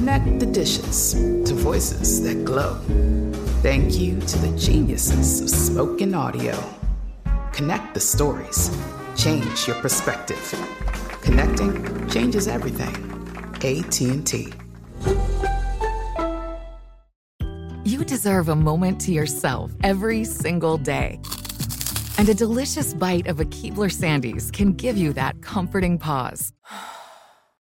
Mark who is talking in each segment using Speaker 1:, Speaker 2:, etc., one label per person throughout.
Speaker 1: Connect the dishes to voices that glow. Thank you to the geniuses of spoken audio. Connect the stories. Change your perspective. Connecting changes everything. AT&T.
Speaker 2: You deserve a moment to yourself every single day. And a delicious bite of a Keebler Sandies can give you that comforting pause.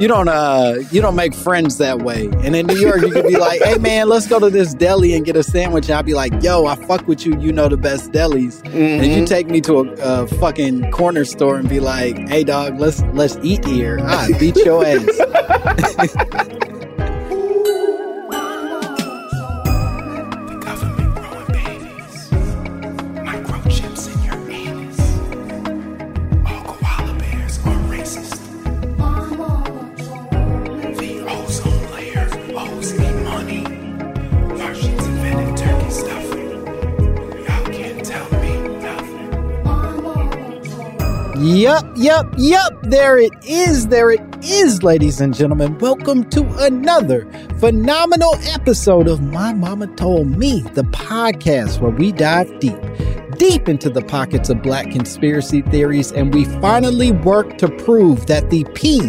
Speaker 3: You don't uh you don't make friends that way. And in New York you could be like, hey man, let's go to this deli and get a sandwich. And I'll be like, yo, I fuck with you, you know the best delis. Mm-hmm. And you take me to a, a, fucking corner store and be like, hey dog, let's let's eat here. I beat your ass. Yup, yup, yup. There it is. There it is, ladies and gentlemen. Welcome to another phenomenal episode of My Mama Told Me, the podcast where we dive deep deep into the pockets of black conspiracy theories, and we finally work to prove that the P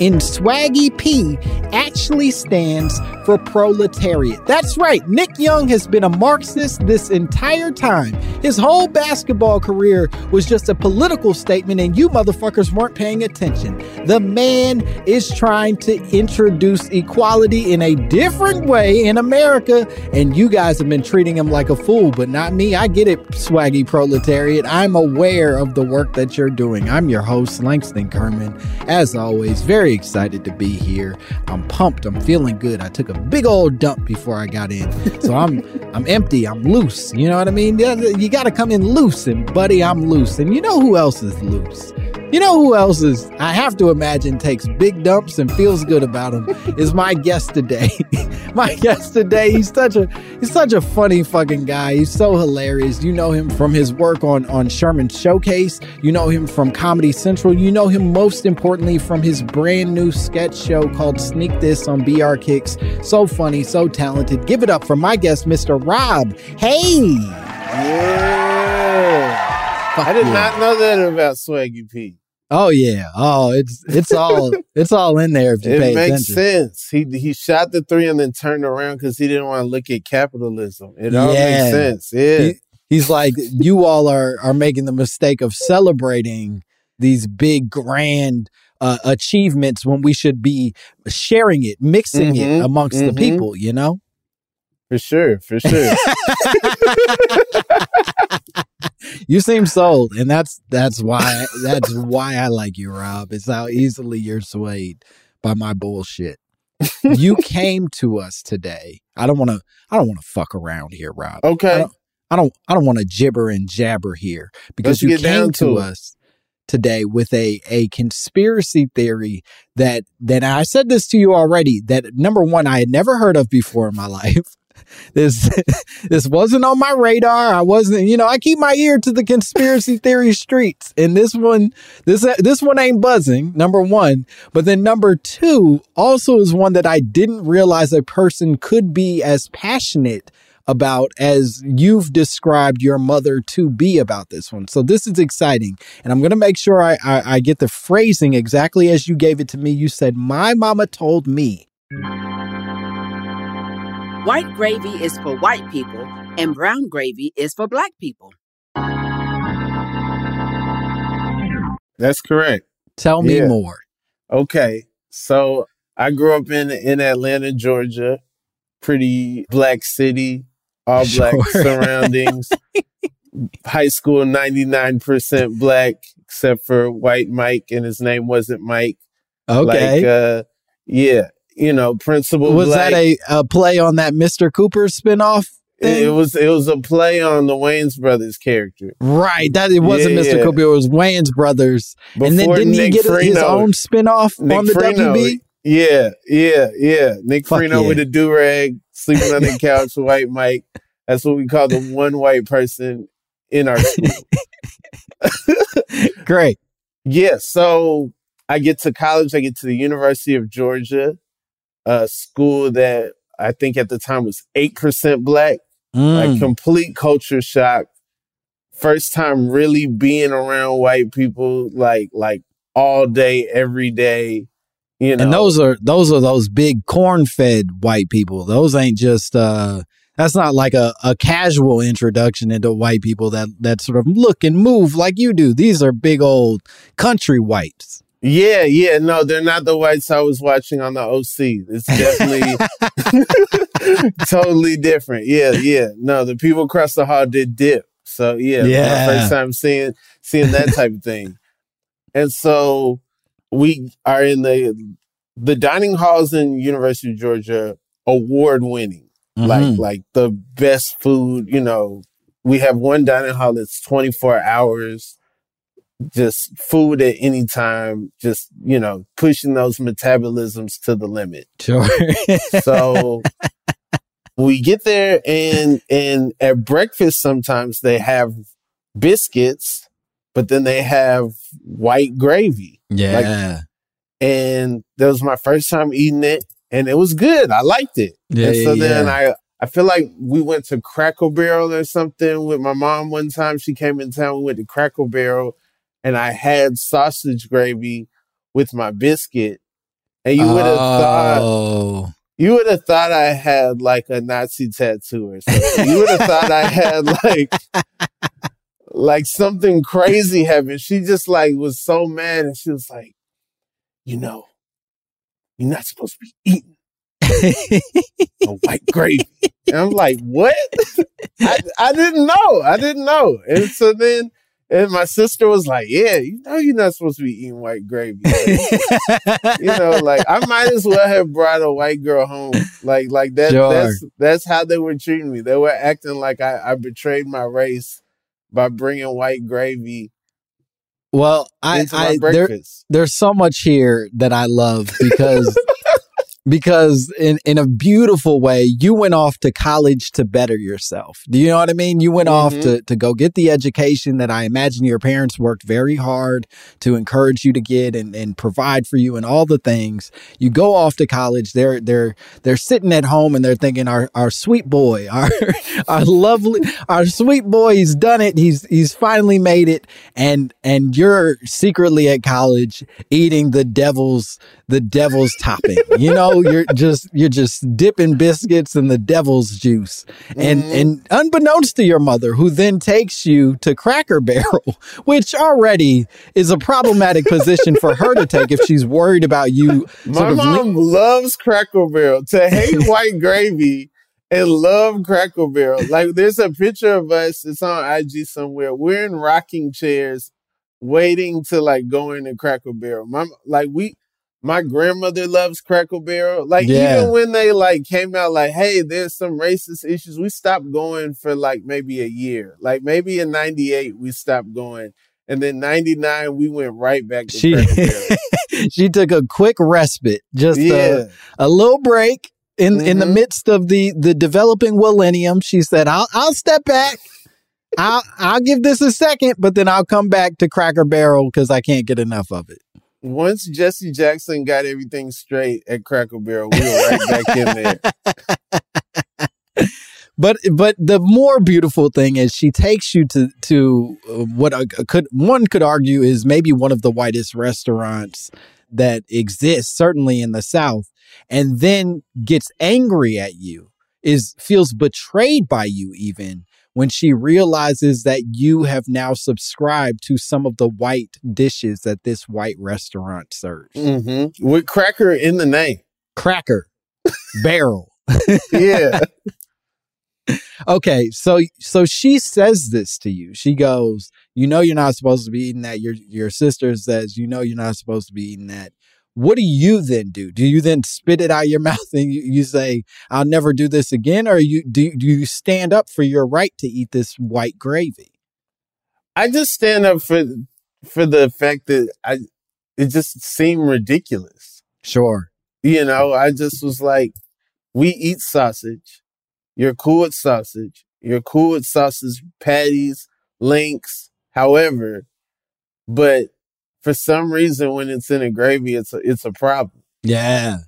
Speaker 3: in Swaggy P actually stands for proletariat. That's right, Nick Young has been a Marxist this entire time. His whole basketball career was just a political statement, and you motherfuckers weren't paying attention. The man is trying to introduce equality in a different way in America, and you guys have been treating him like a fool, but not me. I get it, Swaggy swaggy proletariat. I'm aware of the work that you're doing. I'm your host, Langston Kerman. As always, very excited to be here. I'm pumped. I'm feeling good. I took a big old dump before I got in. So I'm I'm empty. I'm loose. You know what I mean? You got to come in loose. And buddy, I'm loose. And you know who else is loose? You know who else is, I have to imagine, takes big dumps and feels good about them is my guest today. my guest today, he's such a he's such a funny fucking guy. He's so hilarious. You know him from his work on on Sherman Showcase. You know him from Comedy Central. You know him most importantly from his brand new sketch show called Sneak This on BR Kicks. So funny, so talented. Give it up for my guest, Mr. Rob. Hey.
Speaker 4: Yeah. I did yeah. not know that about Swaggy P.
Speaker 3: Oh yeah. Oh, it's it's all it's all in there if you
Speaker 4: it
Speaker 3: pay
Speaker 4: makes
Speaker 3: attention.
Speaker 4: sense. He he shot the three and then turned around because he didn't want to look at capitalism. It all yeah. makes sense. Yeah. He,
Speaker 3: he's like, you all are are making the mistake of celebrating these big grand uh, achievements when we should be sharing it, mixing mm-hmm, it amongst mm-hmm. the people. You know.
Speaker 4: For sure, for sure.
Speaker 3: you seem sold, and that's that's why that's why I like you, Rob. It's how easily you're swayed by my bullshit. you came to us today. I don't want to. I don't want to fuck around here, Rob.
Speaker 4: Okay.
Speaker 3: I don't. I don't, don't want to gibber and jabber here because Let's you came to, to us today with a a conspiracy theory that that I said this to you already that number one I had never heard of before in my life. this this wasn't on my radar. I wasn't, you know, I keep my ear to the conspiracy theory streets. And this one this this one ain't buzzing, number 1. But then number 2 also is one that I didn't realize a person could be as passionate about as you've described your mother to be about this one. So this is exciting. And I'm going to make sure I, I, I, get the phrasing exactly as you gave it to me. You said, My mama told me.
Speaker 5: White gravy is for white people, and brown gravy is for black people.
Speaker 4: That's correct.
Speaker 3: Tell me yeah. more.
Speaker 4: Okay. So I grew up in in Atlanta, Georgia. Pretty black city all black sure. surroundings. High school, 99% black, except for white Mike, and his name wasn't Mike.
Speaker 3: Okay.
Speaker 4: Like, uh, yeah, you know, principal.
Speaker 3: Was
Speaker 4: black.
Speaker 3: that a, a, play on that Mr. Cooper spinoff?
Speaker 4: Thing? It was it was a play on the Wayans brothers character.
Speaker 3: Right. That it wasn't yeah, Mr. Yeah. Cooper, it was Wayans brothers. Before and then didn't Nick he get Freno, his own spinoff Nick on the Freno, WB?
Speaker 4: Yeah, yeah, yeah. Nick Fuck Freno yeah. with a do rag, sleeping on the couch with White Mike. That's what we call the one white person in our school.
Speaker 3: Great.
Speaker 4: Yeah. So I get to college, I get to the University of Georgia, a school that I think at the time was 8% black, mm. like complete culture shock. First time really being around white people, like, like all day, every day. You know.
Speaker 3: And those are those are those big corn fed white people. Those ain't just uh that's not like a, a casual introduction into white people that that sort of look and move like you do. These are big old country whites.
Speaker 4: Yeah, yeah, no, they're not the whites I was watching on the OC. It's definitely totally different. Yeah, yeah. No, the people across the hall did dip. So yeah,
Speaker 3: yeah.
Speaker 4: first time seeing seeing that type of thing. And so we are in the the dining halls in University of Georgia award winning mm-hmm. like like the best food. You know, we have one dining hall that's twenty four hours, just food at any time. Just you know, pushing those metabolisms to the limit.
Speaker 3: Sure.
Speaker 4: so we get there and and at breakfast sometimes they have biscuits, but then they have white gravy.
Speaker 3: Yeah.
Speaker 4: Like, and that was my first time eating it and it was good. I liked it.
Speaker 3: Yeah,
Speaker 4: and so
Speaker 3: yeah,
Speaker 4: then. I I feel like we went to Cracker Barrel or something with my mom one time. She came in town. We went to Cracker Barrel, and I had sausage gravy with my biscuit. And you would have oh. thought you would have thought I had like a Nazi tattoo or something. you would have thought I had like like something crazy happened. She just like was so mad, and she was like, you know, you're not supposed to be eating a white gravy. And I'm like, what? I, I didn't know. I didn't know. And so then, and my sister was like, yeah, you know, you're not supposed to be eating white gravy. Like, you know, like I might as well have brought a white girl home. Like, like that, sure. that's, that's how they were treating me. They were acting like I, I betrayed my race by bringing white gravy
Speaker 3: well, I, I there, there's so much here that I love because because in in a beautiful way you went off to college to better yourself. Do you know what i mean? You went mm-hmm. off to to go get the education that i imagine your parents worked very hard to encourage you to get and, and provide for you and all the things. You go off to college. They're they're they're sitting at home and they're thinking our our sweet boy our our lovely our sweet boy he's done it. He's he's finally made it. And and you're secretly at college eating the devil's the devil's topping. You know you're just you're just dipping biscuits in the devil's juice, and mm-hmm. and unbeknownst to your mother, who then takes you to Cracker Barrel, which already is a problematic position for her to take if she's worried about you.
Speaker 4: My mom le- loves Cracker Barrel. To hate white gravy and love Cracker Barrel. Like there's a picture of us. It's on IG somewhere. We're in rocking chairs, waiting to like go in into Cracker Barrel. My like we my grandmother loves Cracker Barrel. Like yeah. even when they like came out like, hey, there's some racist issues, we stopped going for like maybe a year. Like maybe in '98 we stopped going, and then '99 we went right back to she,
Speaker 3: she took a quick respite, just yeah. a, a little break, in in the
Speaker 4: Mhm.
Speaker 3: midst of the the developing millennium, she said, "I'll I'll step back. I'll I'll give this a second, but then I'll come back to Cracker Barrel because I can't get enough of it."
Speaker 4: Once Jesse Jackson got everything straight at Cracker Barrel, we were right back in there.
Speaker 3: But but the more beautiful thing is she takes you to to uh, what I could one could argue is maybe one of the whitest restaurants that exists certainly in the South, and then gets angry at you is feels betrayed by you even when she realizes that you have now subscribed to some of the white dishes that this white restaurant serves.
Speaker 4: hmm With Cracker in the name.
Speaker 3: Cracker Barrel.
Speaker 4: Yeah.
Speaker 3: Okay, so so she says this to you. She goes, "You know you're not supposed to be eating that." Your your sister says, "You know you're not supposed to be eating that." What do you then do? Do you then spit it out your mouth and you, you say, "I'll never do this again," or you do do you stand up for your right to eat this white gravy?
Speaker 4: I just stand up for for the fact that I it just seemed ridiculous.
Speaker 3: Sure.
Speaker 4: You know, I just was like, we eat sausage. You're cool with sausage. You're cool with sausage patties, links, however, but for some reason when it's in a gravy, it's a, it's a problem.
Speaker 3: Yeah.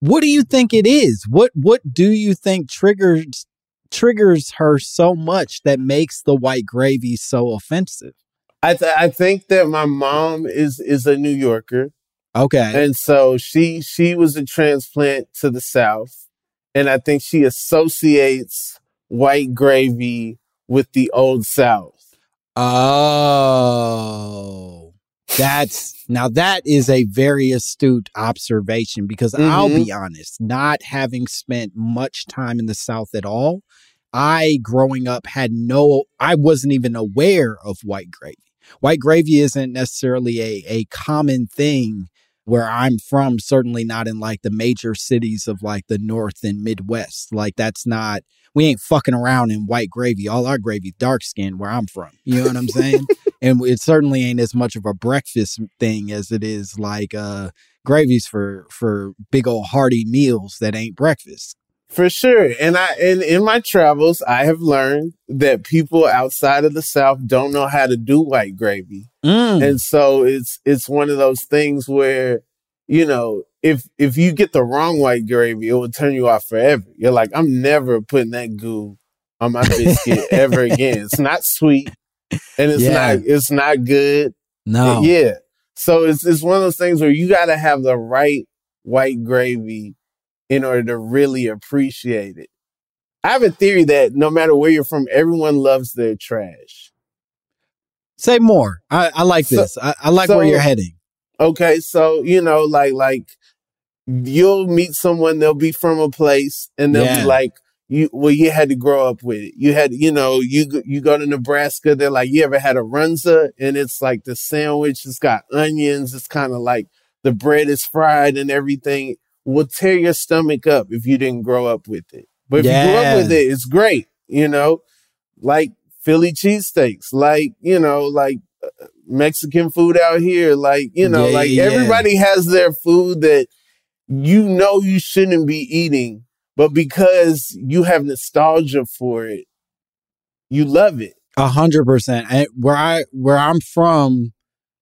Speaker 3: What do you think it is? What what do you think triggers triggers her so much that makes the white gravy so offensive?
Speaker 4: I th- I think that my mom is is a New Yorker.
Speaker 3: Okay.
Speaker 4: And so she she was a transplant to the South. And I think she associates white gravy with the old South.
Speaker 3: Oh, that's now that is a very astute observation because I'll
Speaker 4: Mhm.
Speaker 3: be honest, not having spent much time in the South at all, I growing up had no, I wasn't even aware of white gravy. White gravy isn't necessarily a, a common thing where I'm from, certainly not in like the major cities of like the North and Midwest. Like that's not, we ain't fucking around in white gravy. All our gravy dark skin where I'm from. You know what I'm saying? and it certainly ain't as much of a breakfast thing as it is like uh gravies for for big old hearty meals that ain't breakfast.
Speaker 4: For sure. And I and in my travels, I have learned that people outside of the South don't know how to do white gravy.
Speaker 3: Mm.
Speaker 4: And so it's it's one of those things where, you know, if if you get the wrong white gravy, it will turn you off forever. You're like, I'm never putting that goo on my biscuit ever again. It's not sweet and it's
Speaker 3: Yeah.
Speaker 4: not it's not good.
Speaker 3: no.
Speaker 4: Yeah. So it's it's one of those things where you gotta have the right white gravy in order to really appreciate it. I have a theory that no matter where you're from, everyone loves their trash.
Speaker 3: Say more. I, I like
Speaker 4: So-
Speaker 3: this. I, I like
Speaker 4: so-
Speaker 3: where you're heading.
Speaker 4: Okay, so you know, like like you'll meet someone, they'll be from a place, and they'll
Speaker 3: Yeah.
Speaker 4: be like, "You well, you had to grow up with it. You had, you know, you go- you go to Nebraska, they're like, you ever had a runza, and it's like the sandwich, it's got onions, it's kind of like the bread is fried and everything. Will tear your stomach up if you didn't grow up with it. But if you grew up with it, it's great. You know, like Philly cheesesteaks, like you know, like uh, Mexican food out here, like you know,
Speaker 3: Yeah,
Speaker 4: like
Speaker 3: yeah.
Speaker 4: everybody has their food that you know you shouldn't be eating, but because you have nostalgia for it, you love it.
Speaker 3: A hundred percent. And where I where I'm from,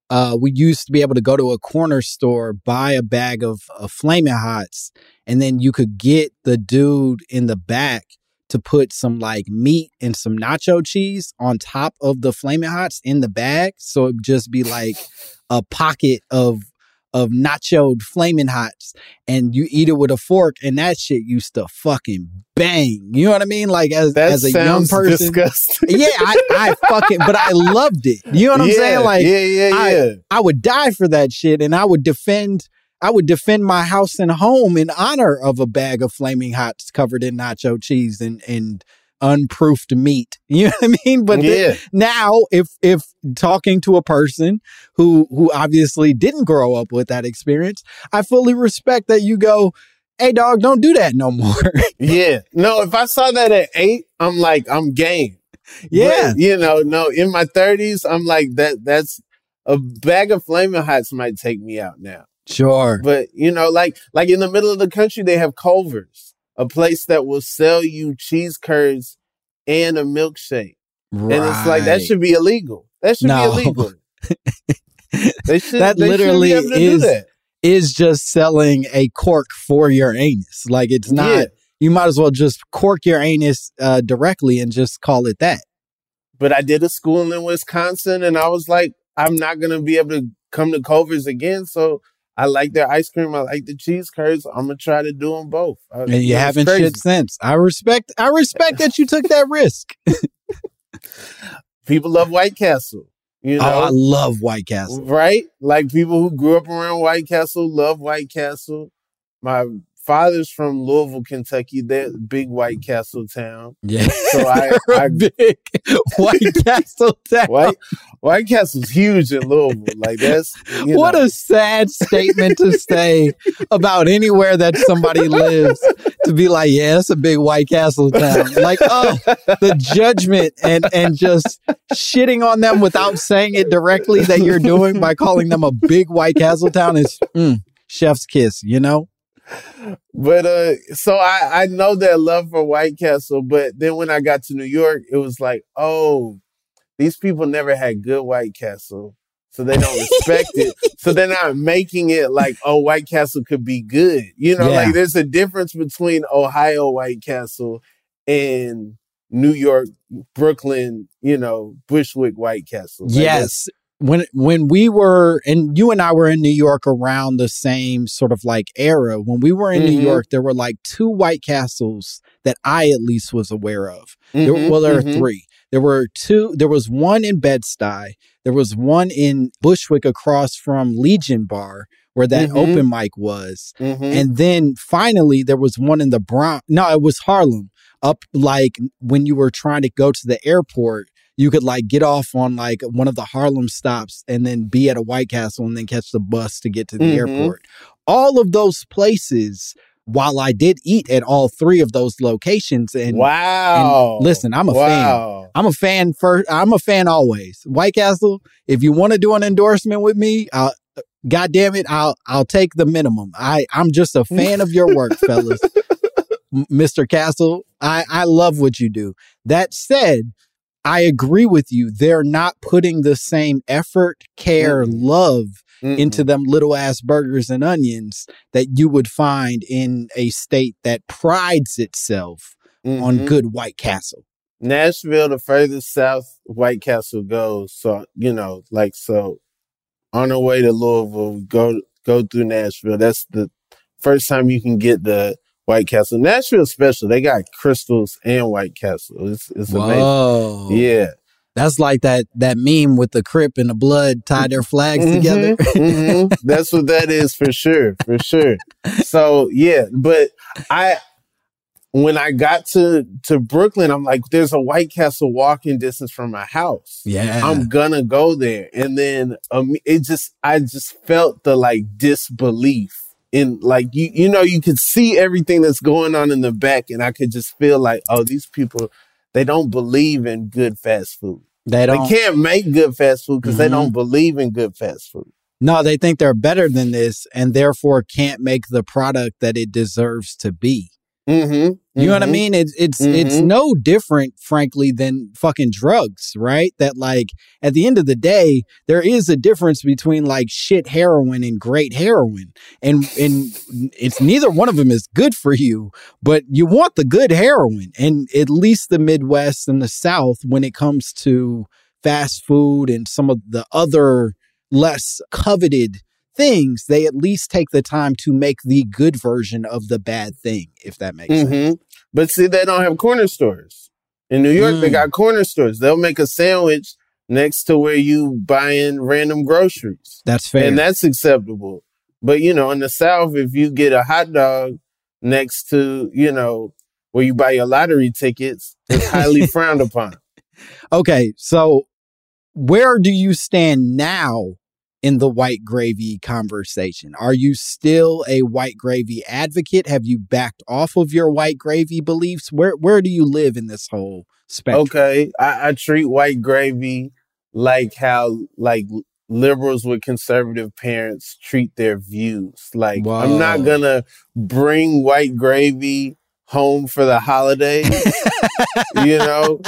Speaker 3: uh, we used to be able to go to a corner store, buy a bag of, of flaming hots, and then you could get the dude in the back to put some like meat and some nacho cheese on top of the flaming hots in the bag. So it'd just be like a pocket of of nachoed flaming hots and you eat it with a fork and that shit used to fucking bang. You know what I mean? Like as,
Speaker 4: That
Speaker 3: as a young person.
Speaker 4: disgusting.
Speaker 3: yeah, I, I fucking, but I loved it. You know what I'm
Speaker 4: yeah,
Speaker 3: saying? Like,
Speaker 4: yeah, yeah,
Speaker 3: I-
Speaker 4: yeah.
Speaker 3: I would die for that shit, and I would defend, I would defend my house and home in honor of a bag of flaming hots covered in nacho cheese and and unproofed meat. You know what I mean? But then-
Speaker 4: yeah.
Speaker 3: now, if if talking to a person who who obviously didn't grow up with that experience, I fully respect that you go, "Hey, dog, don't do that no more."
Speaker 4: Yeah. No, if I saw that at eight, I'm like, I'm game.
Speaker 3: yeah,
Speaker 4: But, you know, no, in my thirties, I'm like that that's a bag of flaming hots might take me out now.
Speaker 3: sure.
Speaker 4: But you know, like like in the middle of the country, they have Culvers. A place that will sell you cheese curds and a milkshake.
Speaker 3: Right.
Speaker 4: And it's like that should be illegal. That should
Speaker 3: No.
Speaker 4: be illegal. they should
Speaker 3: That
Speaker 4: they
Speaker 3: literally
Speaker 4: to
Speaker 3: is-
Speaker 4: that.
Speaker 3: is just selling a cork for your anus. Like it's not.
Speaker 4: Yeah.
Speaker 3: You might as well just cork your anus uh, directly and just call it that.
Speaker 4: But I did a school in Wisconsin and I was like, I'm not gonna be able to come to Culver's again. So I like their ice cream. I like the cheese curds. I'm gonna try to do them both. I-
Speaker 3: And you haven't
Speaker 4: crazy.
Speaker 3: shit since. I respect. I respect that you took that risk.
Speaker 4: People love White Castle. You know,
Speaker 3: Oh, I love White Castle.
Speaker 4: right? Like people who grew up around White Castle love White Castle. My father's from Louisville, Kentucky. They're big White Castle town.
Speaker 3: Yeah.
Speaker 4: So I- I-
Speaker 3: big White Castle town.
Speaker 4: White White Castle's huge in Louisville. Like that's
Speaker 3: what
Speaker 4: know.
Speaker 3: a sad statement to say about anywhere that somebody lives to be like, yeah, it's a big White Castle town. Like, oh, the judgment and and just shitting on them without saying it directly that you're doing by calling them a big White Castle town is mm, chef's kiss, you know?
Speaker 4: But uh, so I I know that love for White Castle, but then when I got to New York, it was like, oh, these people never had good White Castle, so they don't respect it. So they're not making it like, oh, White Castle could be good. You know,
Speaker 3: Yeah.
Speaker 4: like there's a difference between Ohio White Castle and New York, Brooklyn, you know, Bushwick White Castle. Like,
Speaker 3: yes. When when we were and you and I were in New York around the same sort of like era. When we were in New
Speaker 4: Mhm.
Speaker 3: York, there were like two White Castles that I at least was aware of. There-
Speaker 4: Mhm,
Speaker 3: well, there
Speaker 4: mhm.
Speaker 3: are three. There were two. There was one in Bed-Stuy. There was one in Bushwick across from Legion Bar, where that
Speaker 4: Mhm.
Speaker 3: open mic was.
Speaker 4: Mhm.
Speaker 3: And then finally, there was one in the Bronx. No, it was Harlem. Up like when you were trying to go to the airport, you could like get off on like one of the Harlem stops and then be at a White Castle and then catch the bus to get to the
Speaker 4: Mhm.
Speaker 3: airport. All of those places. While I did eat at all three of those locations, and
Speaker 4: wow.
Speaker 3: listen, I'm a fan. I'm a fan first. I'm a fan always. White Castle. If you want to do an endorsement with me, I'll, God damn it, I'll I'll take the minimum. I I'm just a fan of your work, fellas. M- Mr. Castle, I I love what you do. That said, I agree with you. They're not putting the same effort, care,
Speaker 4: Mm-mm.
Speaker 3: love
Speaker 4: Mm-mm.
Speaker 3: into them little ass burgers and onions that you would find in a state that prides itself on
Speaker 4: Mhm.
Speaker 3: good White Castle.
Speaker 4: Nashville, the furthest south White Castle goes. So you know, like so, on our way to Louisville, go go through Nashville. That's the first time you can get the White Castle. Nashville's special. They got crystals and White Castle. It's it's amazing.
Speaker 3: Whoa.
Speaker 4: Yeah.
Speaker 3: That's like that that meme with the Crip and the blood tie their flags
Speaker 4: Mhm,
Speaker 3: together.
Speaker 4: mhm. That's what that is for sure, for sure. So yeah, but I when I got to to Brooklyn, I'm like, there's a White Castle walking distance from my house.
Speaker 3: yeah.
Speaker 4: I'm gonna go there. And then um, it just, I just felt the like disbelief in like, you, you know, you could see everything that's going on in the back and I could just feel like, oh, these people, they don't believe in good fast food.
Speaker 3: they
Speaker 4: They
Speaker 3: don't they
Speaker 4: can't make good fast food because they
Speaker 3: Mhm.
Speaker 4: don't believe in good fast food.
Speaker 3: No, they think they're better than this and therefore can't make the product that it deserves to be.
Speaker 4: Mm-hmm.
Speaker 3: You know what I mean? It's it's it's
Speaker 4: Mhm.
Speaker 3: no different, frankly, than fucking drugs, right? That like at the end of the day, there is a difference between like shit heroin and great heroin. And and it's neither one of them is good for you, but you want the good heroin. And at least the Midwest and the South, when it comes to fast food and some of the other less coveted things, they at least take the time to make the good version of the bad thing, if that makes sense.
Speaker 4: hmm But see, they don't have corner stores. In New York, they
Speaker 3: Mm.
Speaker 4: got corner stores. They'll make a sandwich next to where you buying random groceries.
Speaker 3: That's fair.
Speaker 4: and that's acceptable. But you know, in the South, if you get a hot dog next to you know where you buy your lottery tickets, it's highly frowned upon.
Speaker 3: okay, so where do you stand now in the white gravy conversation? Are you still a white gravy advocate? Have you backed off of your white gravy beliefs? Where where do you live in this whole spectrum?
Speaker 4: Okay, I, I treat white gravy like how like liberals with conservative parents treat their views. Like I'm not gonna bring white gravy home for the holidays, you know.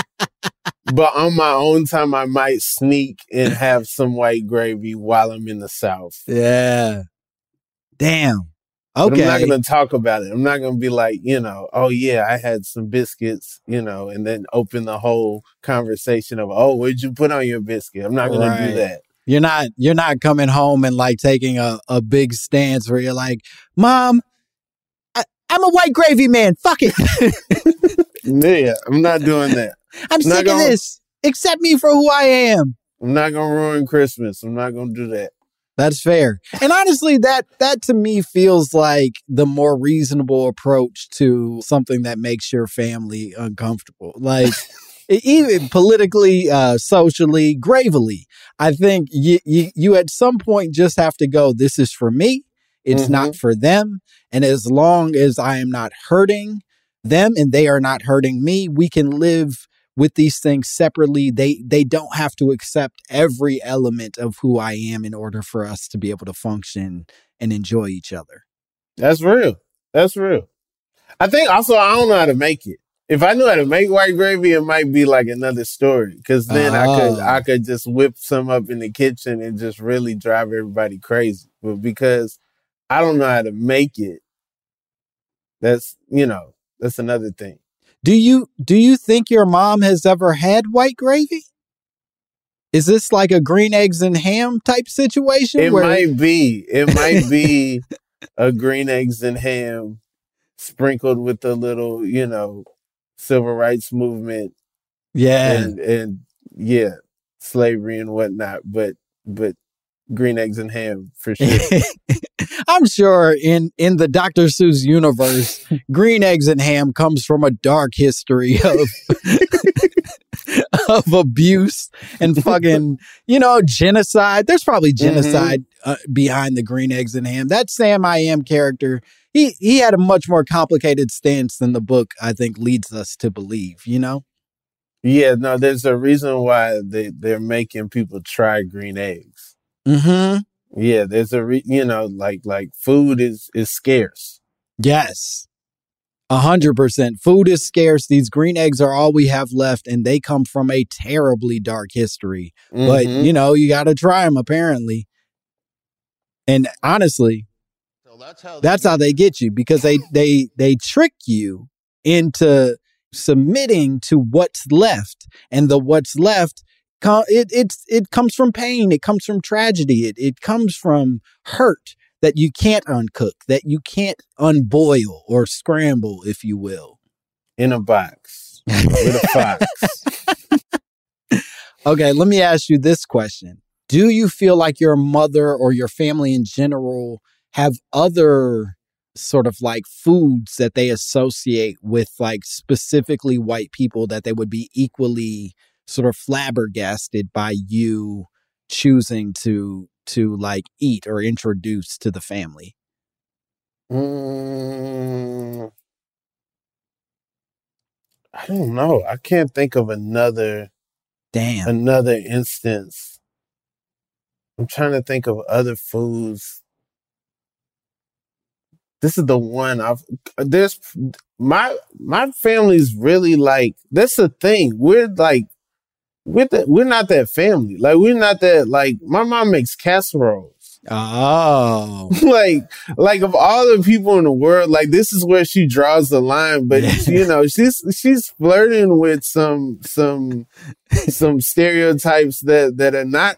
Speaker 4: But on my own time, I might sneak and have some white gravy while I'm in the South.
Speaker 3: Yeah. Damn.
Speaker 4: But
Speaker 3: Okay.
Speaker 4: I'm not going to talk about it. I'm not going to be like, you know, oh yeah, I had some biscuits, you know, and then open the whole conversation of, oh, what'd you put on your biscuit? I'm not going to do that.
Speaker 3: You're not you're not coming home and like taking a, a big stance where you're like, Mom, I, I'm a white gravy man. Fuck it.
Speaker 4: Yeah, I'm not doing that.
Speaker 3: I'm sick of
Speaker 4: gonna-
Speaker 3: this. Accept me for who I am.
Speaker 4: I'm not going to ruin Christmas. I'm not going to do that.
Speaker 3: That's fair. And honestly, that that to me feels like the more reasonable approach to something that makes your family uncomfortable. Like even politically, uh, socially, gravely. I think you, you you at some point just have to go, this is for me. It's not for them. And as long as I am not hurting them and they are not hurting me, we can live with these things separately. They they don't have to accept every element of who I am in order for us to be able to function and enjoy each other.
Speaker 4: That's real. That's real. I think also I don't know how to make it. If I knew how to make white gravy, it might be like another story. Because then I could. I ah. could just whip some up in the kitchen and just really drive everybody crazy. But because I don't know how to make it, that's you know that's another thing.
Speaker 3: Do you do you think your mom has ever had white gravy? Is this like a green eggs and ham type situation?
Speaker 4: It
Speaker 3: where-
Speaker 4: might be. It might be a green eggs and ham sprinkled with a little, you know, civil rights movement
Speaker 3: yeah.
Speaker 4: and and yeah, slavery and whatnot. But but green eggs and ham for sure.
Speaker 3: I'm sure in in the Dr. Seuss universe, green eggs and ham comes from a dark history of of abuse and fucking you know genocide. There's probably genocide uh, behind the green eggs and ham. That Sam I Am character, he he had a much more complicated stance than the book I think leads us to believe. You know.
Speaker 4: yeah, no, there's a reason why they they're making people try green eggs.
Speaker 3: Hmm.
Speaker 4: Yeah, there's a re- you know like like food is is scarce.
Speaker 3: Yes. A hundred percent. Food is scarce. These green eggs are all we have left, and they come from a terribly dark history. But
Speaker 4: Mhm.
Speaker 3: you know, you got to try them apparently. And honestly, that's how they get you because they they they trick you into submitting to what's left, and the what's left. It it's it comes from pain. It comes from tragedy. It it comes from hurt that you can't uncook, that you can't unboil or scramble, if you will.
Speaker 4: in a box with a fox.
Speaker 3: Okay, let me ask you this question. Do you feel like your mother or your family in general have other sort of like foods that they associate with like specifically white people that they would be equally sort of flabbergasted by you choosing to to like eat or introduce to the family?
Speaker 4: Mm, I don't know. I can't think of another
Speaker 3: Damn.
Speaker 4: another instance. I'm trying to think of other foods. This is the one I've there's my my family's really like that's the thing. We're like we're not that family. Like we're not that like my mom makes casseroles.
Speaker 3: Oh.
Speaker 4: like like of all the people in the world like this is where she draws the line but you know she's she's flirting with some some some stereotypes that that are not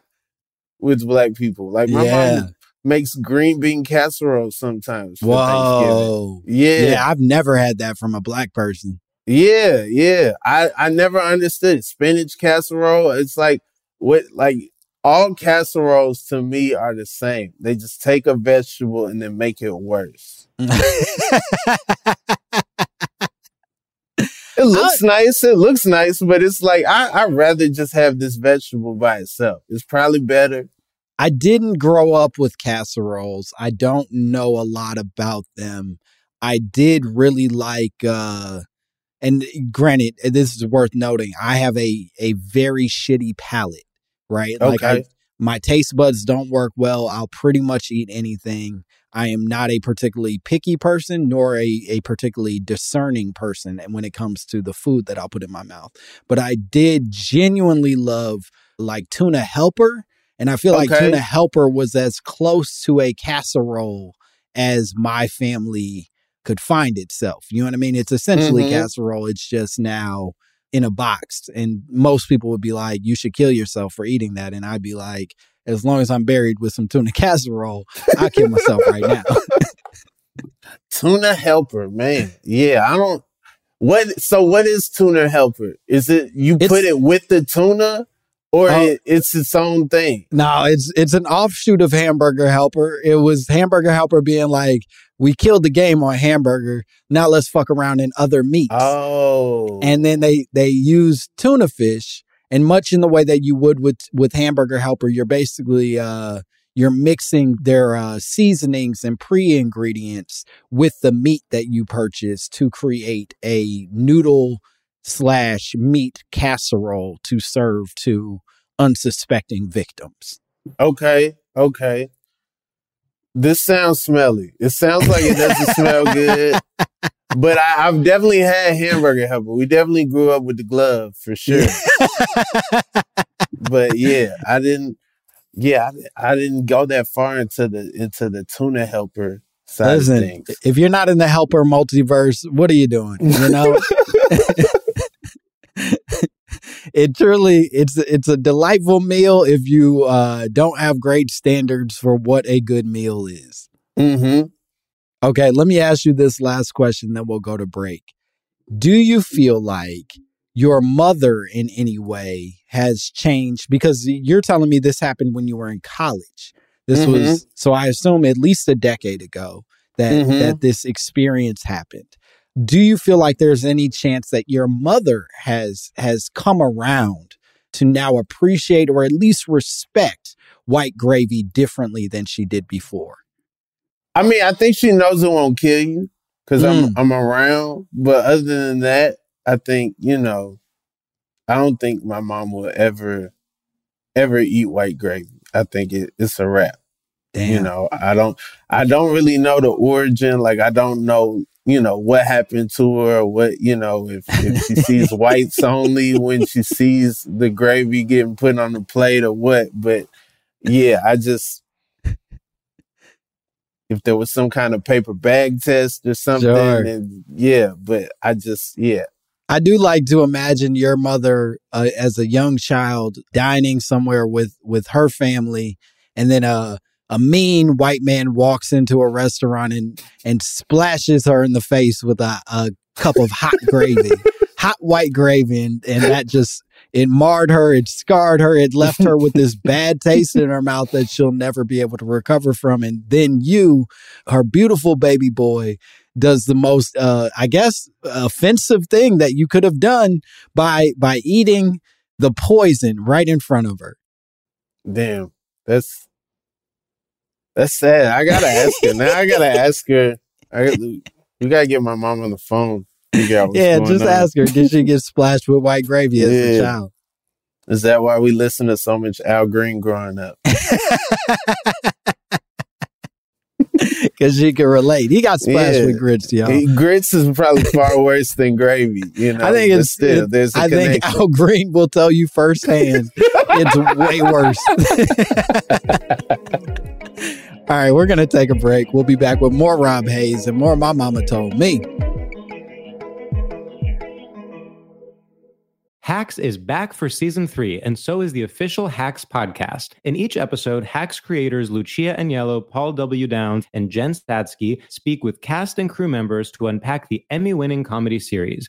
Speaker 4: with black people like my
Speaker 3: Yeah.
Speaker 4: mom makes green bean casserole sometimes for Thanksgiving.
Speaker 3: Whoa.
Speaker 4: yeah
Speaker 3: Yeah, I've never had that from a black person.
Speaker 4: Yeah yeah i i never understood spinach casserole it's like what like all casseroles to me are the same they just take a vegetable and then make it worse It looks nice. It looks nice, but it's like I I'd rather just have this vegetable by itself. It's probably better.
Speaker 3: I didn't grow up with casseroles. I don't know a lot about them. I did really like uh and eh, granted, eh, this is worth noting. I have a a very shitty palate, right? Like I
Speaker 4: Okay.
Speaker 3: my taste buds don't work well, I'll pretty much eat anything. I am not a particularly picky person nor a, a particularly discerning person when it comes to the food that I'll put in my mouth. But I did genuinely love like tuna helper. And I feel like tuna helper was as close to a casserole as my family could find itself. You know what I mean? It's essentially
Speaker 4: Mhm.
Speaker 3: casserole. It's just now in a box. And most people would be like, you should kill yourself for eating that. And I'd be like, as long as I'm buried with some tuna casserole, I'll kill myself right now.
Speaker 4: Tuna helper, man. Yeah, I don't. What? So what is tuna helper? Is it you
Speaker 3: It's-
Speaker 4: put it with the tuna, or
Speaker 3: Oh.
Speaker 4: it, it's its own thing?
Speaker 3: No, it's it's an offshoot of Hamburger Helper. It was Hamburger Helper being like, we killed the game on hamburger. Now let's fuck around in other meats.
Speaker 4: Oh,
Speaker 3: and then they they use tuna fish and much in the way that you would with with hamburger helper you're basically uh you're mixing their uh, seasonings and pre-ingredients with the meat that you purchase to create a noodle slash meat casserole to serve to unsuspecting victims
Speaker 4: okay, okay. This sounds smelly. It sounds like it doesn't smell good. But I, I've definitely had hamburger helper. We definitely grew up with the glove for sure. but yeah, I didn't. Yeah, I, I didn't go that far into the into the tuna helper side
Speaker 3: Listen,
Speaker 4: of things.
Speaker 3: if you're not in the helper multiverse what are you doing you know it truly it's it's a delightful meal if you uh don't have great standards for what a good meal is
Speaker 4: Mm-hmm.
Speaker 3: okay let me ask you this last question then we'll go to break do you feel like your mother in any way has changed because you're telling me this happened when you were in college this
Speaker 4: Mhm.
Speaker 3: was so i assume at least a decade ago that
Speaker 4: Mhm.
Speaker 3: that this experience happened do you feel like there's any chance that your mother has has come around to now appreciate or at least respect white gravy differently than she did before
Speaker 4: I mean, I think she knows it won't kill you because
Speaker 3: Mm.
Speaker 4: I'm I'm around. But other than that, I think you know, I don't think my mom will ever ever eat white gravy. I think it, it's a wrap.
Speaker 3: damn
Speaker 4: You know, I don't I don't really know the origin. Like I don't know, you know, what happened to her or what, you know, if, if she sees whites only when she sees the gravy getting put on the plate or what. But yeah, I just if there was some kind of paper bag test or something,
Speaker 3: Sure.
Speaker 4: then yeah, but I just yeah.
Speaker 3: I do like to imagine your mother uh, as a young child dining somewhere with with her family, and then a a mean white man walks into a restaurant and and splashes her in the face with a, a cup of hot gravy, hot white gravy, and, and that just it marred her, it scarred her, it left her with this bad taste in her mouth that she'll never be able to recover from. And then you, her beautiful baby boy, does the most uh i guess offensive thing that you could have done by by eating the poison right in front of her
Speaker 4: Damn. That's that's sad. I gotta ask her. Now I gotta ask her. I we gotta get my mom on the phone. Figure out what's
Speaker 3: yeah just
Speaker 4: on.
Speaker 3: ask her did she get splashed with white gravy as a child
Speaker 4: Is that why we listen to so much Al Green growing up?
Speaker 3: because she can relate he got splashed
Speaker 4: Yeah.
Speaker 3: with grits y'all
Speaker 4: He- Grits is probably far worse than gravy. You know,
Speaker 3: I think it's-
Speaker 4: still
Speaker 3: it-
Speaker 4: there's a
Speaker 3: I think. Al Green will tell you firsthand it's way worse. All right, we're going to take a break. We'll be back with more Rob Haze and more My Mama Told Me.
Speaker 6: Hacks is back for season three, and so is the official Hacks podcast. In each episode, Hacks creators Lucia Aniello, Paul W. Downs, and Jen Statsky speak with cast and crew members to unpack the Emmy winning comedy series.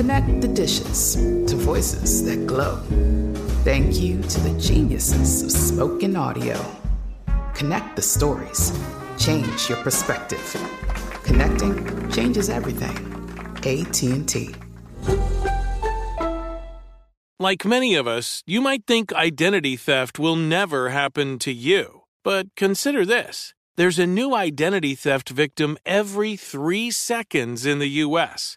Speaker 1: Connect the dishes to voices that glow. Thank you to the geniuses of spoken audio. Connect the stories. Change your perspective. Connecting changes everything. AT&T.
Speaker 7: Like many of us, you might think identity theft will never happen to you. But consider this. There's a new identity theft victim every 3 seconds in the US.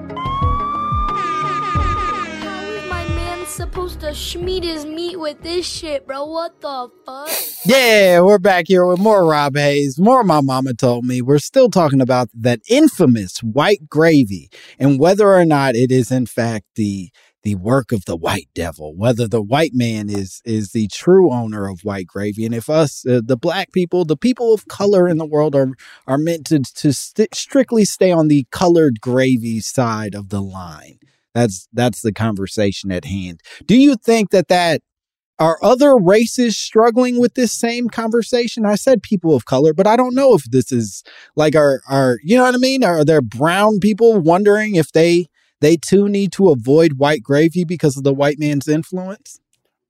Speaker 8: Supposed to his meat with this shit, bro? What the fuck?
Speaker 3: Yeah, we're back here with more Rob Haze, more My Mama Told Me. We're still talking about that infamous white gravy and whether or not it is, in fact, the the work of the white devil, whether the white man is is the true owner of white gravy, and if us, uh, the black people, the people of color in the world, are are meant to to st- strictly stay on the colored gravy side of the line. That's that's the conversation at hand. Do you think that that are other races struggling with this same conversation? I said people of color, but I don't know if this is like are are you know what I mean? Are there brown people wondering if they they too need to avoid white gravy because of the white man's influence?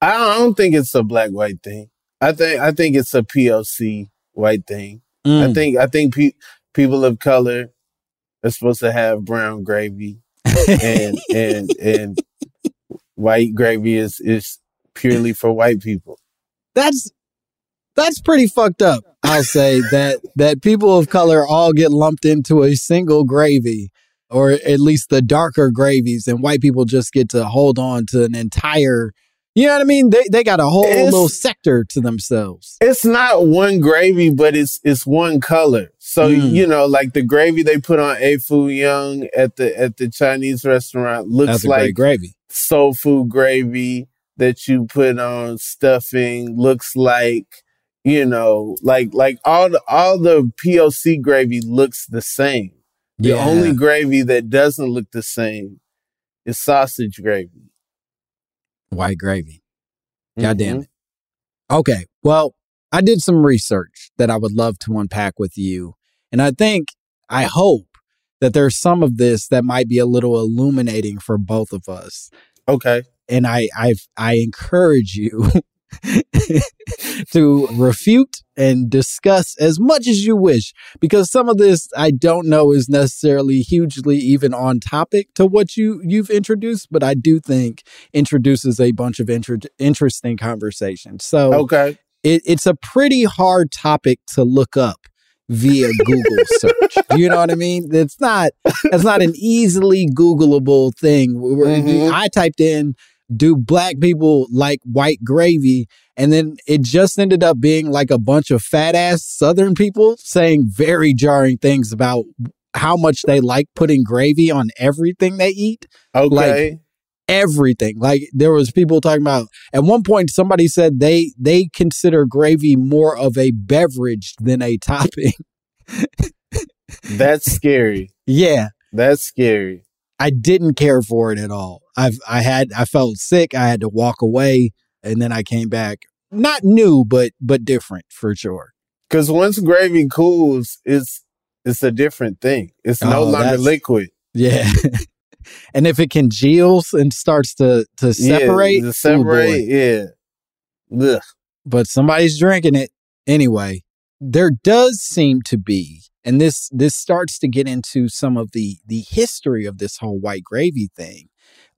Speaker 4: I don't, think it's a black white thing. I think I think it's a POC white thing.
Speaker 3: Mm.
Speaker 4: I think I think pe- people of color are supposed to have brown gravy, and and and white gravy is is purely for white people.
Speaker 3: That's that's pretty fucked up. I'll say that that people of color all get lumped into a single gravy or at least the darker gravies and white people just get to hold on to an entire you know what I mean? They they got a whole
Speaker 4: It's-
Speaker 3: little sector to themselves.
Speaker 4: It's not one gravy, but it's it's one color. So
Speaker 3: Mm.
Speaker 4: you know, like the gravy they put on Egg Foo Young at the at the Chinese restaurant looks
Speaker 3: That's
Speaker 4: like
Speaker 3: gravy.
Speaker 4: soul food gravy that you put on stuffing looks like you know like like all the all the POC gravy looks the same. The
Speaker 3: Yeah.
Speaker 4: only gravy that doesn't look the same is sausage gravy.
Speaker 3: White gravy. God damn
Speaker 4: Mhm.
Speaker 3: it. Okay. Well, I did some research that I would love to unpack with you. And I think, I hope that there's some of this that might be a little illuminating for both of us.
Speaker 4: Okay.
Speaker 3: And I, I, I encourage you to refute and discuss as much as you wish, because some of this I don't know is necessarily hugely even on topic to what you you've introduced, but I do think introduces a bunch of inter- interesting conversations. So
Speaker 4: Okay.
Speaker 3: it, it's a pretty hard topic to look up via Google search. You know what I mean? It's not it's not an easily Googleable thing.
Speaker 4: Mhm.
Speaker 3: I typed in do black people like white gravy and then it just ended up being like a bunch of fat ass southern people saying very jarring things about how much they like putting gravy on everything they eat
Speaker 4: Okay.
Speaker 3: everything. Like there was people talking about at one point somebody said they they consider gravy more of a beverage than a topping.
Speaker 4: That's scary.
Speaker 3: Yeah.
Speaker 4: That's scary.
Speaker 3: I didn't care for it at all. I've I had I felt sick. I had to walk away, and then I came back. Not new, but but different for sure.
Speaker 4: Because once gravy cools, it's it's a different thing. It's no
Speaker 3: Oh,
Speaker 4: longer liquid.
Speaker 3: Yeah. and if it congeals and starts to to separate,
Speaker 4: yeah, separate.
Speaker 3: boy.
Speaker 4: yeah. Ugh.
Speaker 3: but somebody's drinking it anyway. There does seem to be, and this this starts to get into some of the the history of this whole white gravy thing.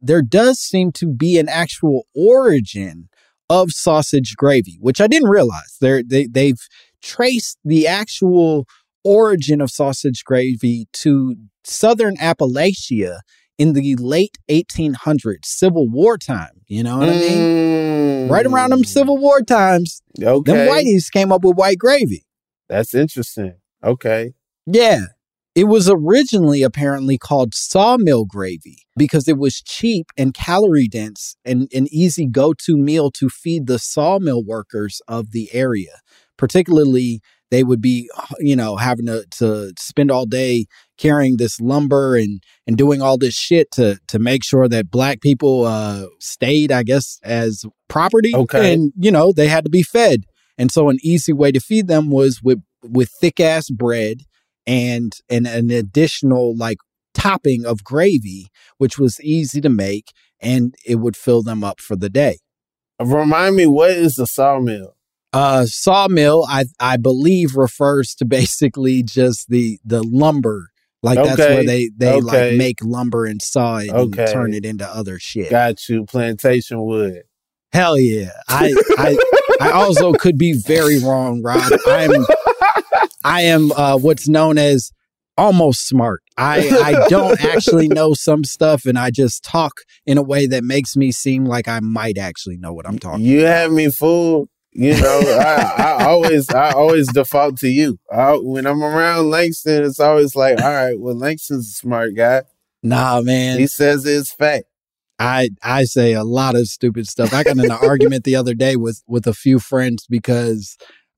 Speaker 3: There does seem to be an actual origin of sausage gravy, which I didn't realize. They're, they they've traced the actual origin of sausage gravy to southern Appalachia in the late 1800s, Civil War time. You know what I mean? Right around them Civil War times,
Speaker 4: Mm, Okay.
Speaker 3: them whiteys came up with white gravy.
Speaker 4: That's interesting. Okay.
Speaker 3: Yeah. It was originally apparently called sawmill gravy because it was cheap and calorie dense and an easy go to meal to feed the sawmill workers of the area. Particularly, they would be, you know, having to, to spend all day carrying this lumber and, and doing all this shit to, to make sure that black people uh, stayed, I guess, as property.
Speaker 4: Okay.
Speaker 3: And, you know, they had to be fed. And so an easy way to feed them was with, with thick ass bread and and an additional like topping of gravy, which was easy to make and it would fill them up for the day.
Speaker 4: Remind me, what is the sawmill?
Speaker 3: Uh, sawmill, I I believe refers to basically just the the lumber. Like that's where they they like make lumber and saw it
Speaker 4: Okay.
Speaker 3: and turn it into other shit.
Speaker 4: Got you. Plantation wood.
Speaker 3: Hell yeah. I I I also could be very wrong, Rob. I'm I am uh what's known as almost smart. I I don't actually know some stuff and I just talk in a way that makes me seem like I might actually know what I'm talking.
Speaker 4: You have me fooled. You know, I, I always I always default to you. I, when I'm around Langston, it's always like, all right, well, Langston's a smart guy.
Speaker 3: Nah, man.
Speaker 4: He says it's fact.
Speaker 3: I I say a lot of stupid stuff. I got in an argument the other day with with a few friends because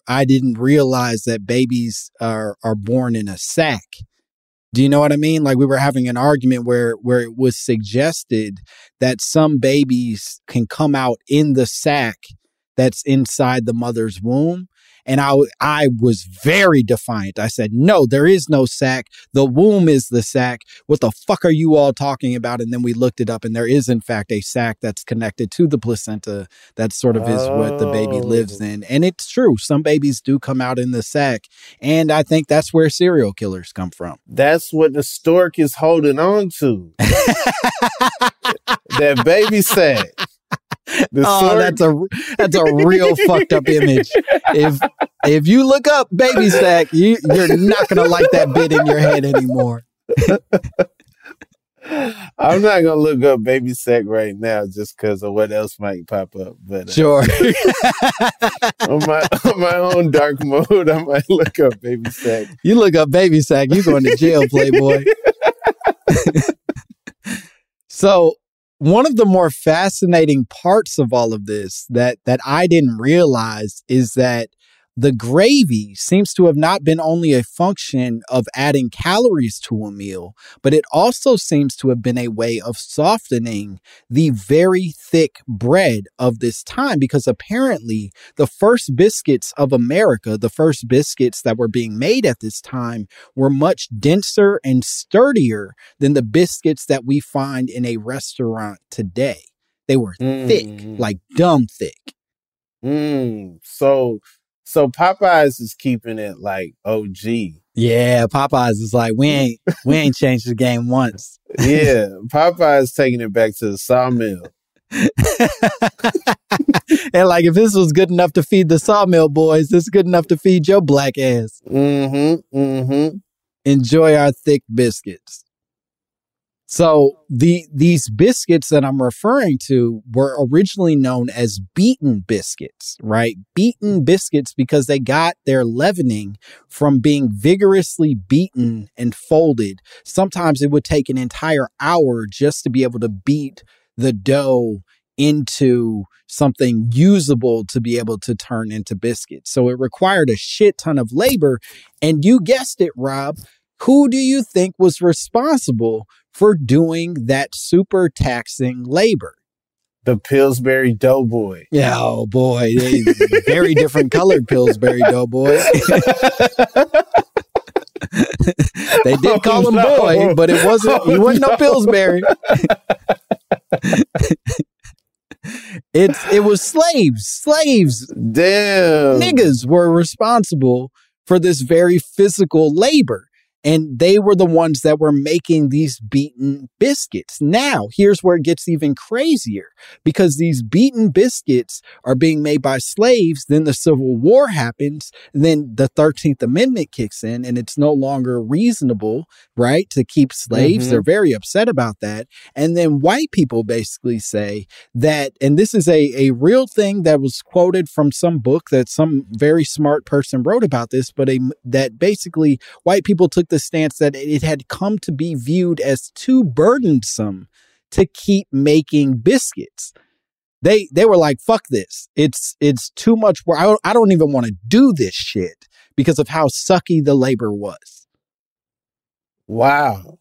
Speaker 3: I didn't realize that babies are are born in a sack. Do you know what I mean? Like we were having an argument where where it was suggested that some babies can come out in the sack that's inside the mother's womb. And I, I was very defiant. I said, no, there is no sack. The womb is the sack. What the fuck are you all talking about? And then we looked it up and there is in fact a sack that's connected to the placenta. That sort of is what the baby oh. lives in. And it's true. Some babies do come out in the sack. And I think that's where serial killers come from.
Speaker 4: That's what the stork is holding on to. that baby sack. The
Speaker 3: oh, that's a that's a real fucked up image. If if you look up baby sack, you you're not gonna like that bit in your head anymore.
Speaker 4: I'm not gonna look up baby sack right now just because of what else might pop up. But uh,
Speaker 3: Sure.
Speaker 4: on my on my own dark mode, I might look up baby sack.
Speaker 3: you look up baby sack, you're going to jail, playboy. so one of the more fascinating parts of all of this that that I didn't realize is that the gravy seems to have not been only a function of adding calories to a meal, but it also seems to have been a way of softening the very thick bread of this time because apparently the first biscuits of America, the first biscuits that were being made at this time, were much denser and sturdier than the biscuits that we find in a restaurant today. They were thick,
Speaker 4: Mm.
Speaker 3: like dumb thick.
Speaker 4: Mm, so so Popeyes is keeping it like OG.
Speaker 3: Yeah, Popeyes is like we ain't we ain't changed the game once.
Speaker 4: Yeah, Popeyes taking it back to the sawmill.
Speaker 3: and like if this was good enough to feed the sawmill boys, this is good enough to feed your black ass.
Speaker 4: Mm-hmm. Mm-hmm.
Speaker 3: Enjoy our thick biscuits. So the these biscuits that I'm referring to were originally known as beaten biscuits, right? Beaten biscuits because they got their leavening from being vigorously beaten and folded. Sometimes it would take an entire hour just to be able to beat the dough into something usable to be able to turn into biscuits. So it required a shit ton of labor. And you guessed it, Rob, Who do you think was responsible for doing that super taxing labor?
Speaker 4: The Pillsbury Doughboy.
Speaker 3: Yeah, oh boy, very different colored Pillsbury Doughboy. they did call him
Speaker 4: Oh,
Speaker 3: boy, but it wasn't. He wasn't no
Speaker 4: Oh, no.
Speaker 3: Pillsbury. it's it was slaves. Slaves
Speaker 4: Damn.
Speaker 3: niggas were responsible for this very physical labor. And they were the ones that were making these beaten biscuits. Now, here's where it gets even crazier because these beaten biscuits are being made by slaves. Then the Civil War happens. Then the 13th Amendment kicks in, and it's no longer reasonable, right, to keep slaves.
Speaker 4: Mhm.
Speaker 3: They're very upset about that. And then white people basically say that, and this is a, a real thing that was quoted from some book that some very smart person wrote about this, but a, that basically white people took the stance that it had come to be viewed as too burdensome to keep making biscuits. They they were like, "Fuck this! It's it's too much work. I don't, I don't even want to do this shit because of how sucky the labor was."
Speaker 4: Wow.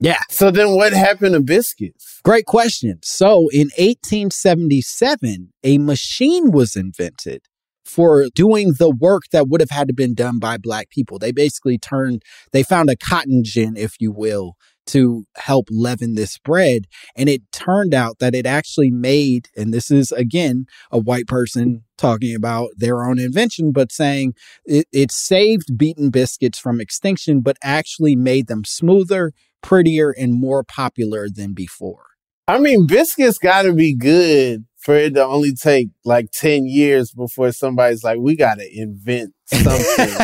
Speaker 3: Yeah.
Speaker 4: So then what happened to biscuits?
Speaker 3: Great question. So in 1877, a machine was invented for doing the work that would have had to been done by black people. They basically turned, they found a cotton gin, if you will, to help leaven this bread. And it turned out that it actually made, and this is again a white person talking about their own invention, but saying it, it saved beaten biscuits from extinction, but actually made them smoother, prettier, and more popular than before.
Speaker 4: I mean, biscuits got to be good for it to only take like 10 years before somebody's like, we got to invent something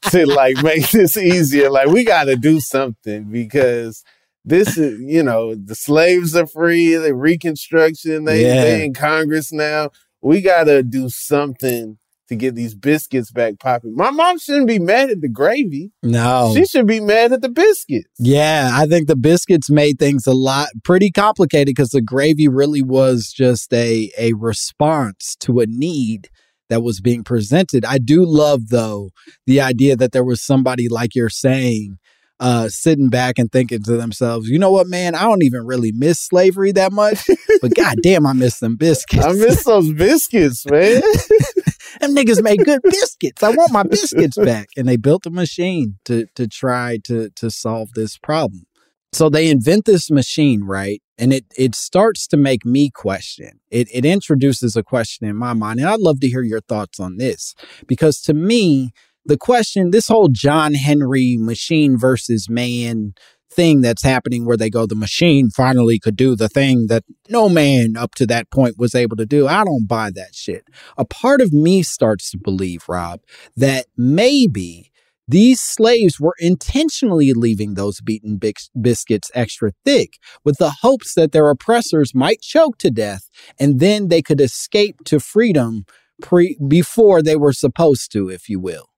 Speaker 4: to like make this easier. Like, we got to do something because this is, you know, the slaves are free, the Reconstruction, they,
Speaker 3: Yeah.
Speaker 4: they in Congress now. We got to do something to get these biscuits back popping. My mom shouldn't be mad at the gravy.
Speaker 3: No.
Speaker 4: She should be mad at the biscuits.
Speaker 3: Yeah, I think the biscuits made things a lot pretty complicated because the gravy really was just a a response to a need that was being presented. I do love though the idea that there was somebody like you're saying uh sitting back and thinking to themselves, "You know what, man? I don't even really miss slavery that much, but goddamn, I miss them biscuits.
Speaker 4: I miss those biscuits, man.
Speaker 3: them niggas made good biscuits. I want my biscuits back." And they built a machine to to try to to solve this problem. So they invent this machine, right? And it it starts to make me question. It it introduces a question in my mind, and I'd love to hear your thoughts on this because to me, the question, this whole John Henry machine versus man thing that's happening where they go, the machine finally could do the thing that no man up to that point was able to do. I don't buy that shit. A part of me starts to believe, Rob, that maybe these slaves were intentionally leaving those beaten bis- biscuits extra thick with the hopes that their oppressors might choke to death and then they could escape to freedom pre- before they were supposed to, if you will.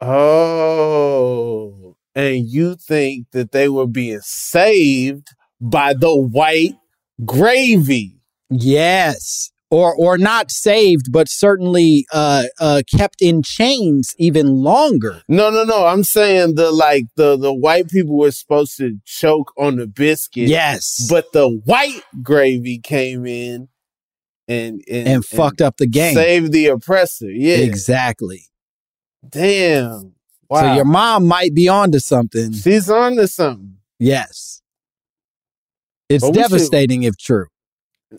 Speaker 4: Oh, and you think that they were being saved by the white gravy?
Speaker 3: Yes. Or, or not saved, but certainly uh, uh, kept in chains even longer.
Speaker 4: No, no, no. I'm saying the like the the white people were supposed to choke on the biscuit.
Speaker 3: Yes.
Speaker 4: but the white gravy came in and and,
Speaker 3: and fucked up the game.
Speaker 4: saved the oppressor. Yeah,
Speaker 3: Exactly.
Speaker 4: Damn. Wow.
Speaker 3: So your mom might be onto something.
Speaker 4: She's on to something.
Speaker 3: Yes. It's
Speaker 4: we should-
Speaker 3: devastating if true.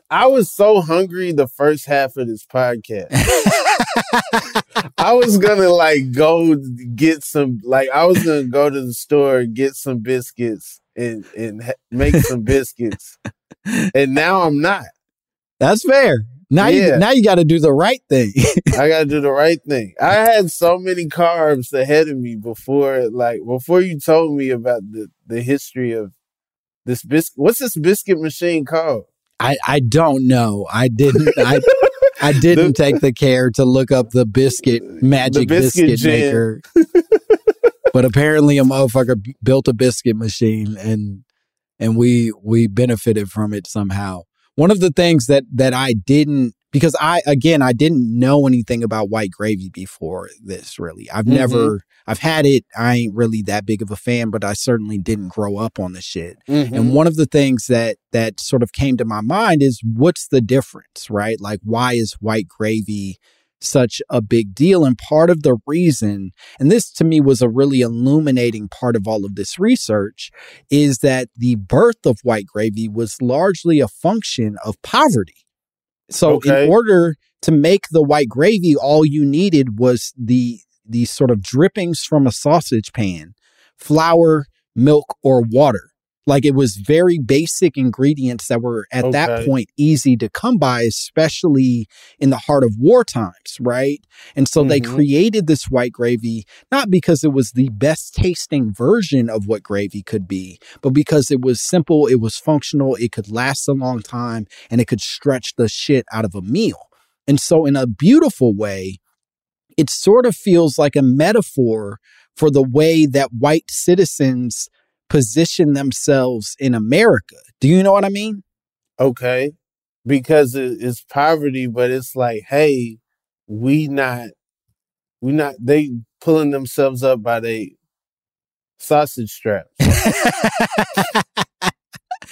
Speaker 4: I was so hungry the first half of this podcast. I was gonna like go get some like I was gonna go to the store get some biscuits and and make some biscuits, and now I'm not.
Speaker 3: That's fair. Now
Speaker 4: Yeah.
Speaker 3: you now you got to do the right thing.
Speaker 4: I gotta do the right thing. I had so many carbs ahead of me before like before you told me about the the history of this biscuit. What's this biscuit machine called?
Speaker 3: I I don't know. I didn't I I didn't take the care to look up the biscuit magic
Speaker 4: biscuit
Speaker 3: biscuit, maker. but apparently a motherfucker built a biscuit machine and and we we benefited from it somehow. One of the things that that I didn't because I again I didn't know anything about white gravy before this really. I've
Speaker 4: Mhm.
Speaker 3: never I've had it. I ain't really that big of a fan, but I certainly didn't grow up on the shit.
Speaker 4: Mhm.
Speaker 3: And one of the things that that sort of came to my mind is what's the difference, right? Like why is white gravy such a big deal? And part of the reason, and this to me was a really illuminating part of all of this research, is that the birth of white gravy was largely a function of poverty. So
Speaker 4: Okay.
Speaker 3: in order to make the white gravy, all you needed was the the sort of drippings from a sausage pan, flour, milk, or water. Like it was very basic ingredients that were at that point easy to come by, especially in the heart of war times, right? And so they
Speaker 4: Mhm.
Speaker 3: created this white gravy, not because it was the best tasting version of what gravy could be, but because it was simple, it was functional, it could last a long time, and it could stretch the shit out of a meal. And so, in a beautiful way, it sort of feels like a metaphor for the way that white citizens position themselves in America. Do you know what I mean?
Speaker 4: okay because it's poverty but it's like hey we not we not they pulling themselves up by they sausage straps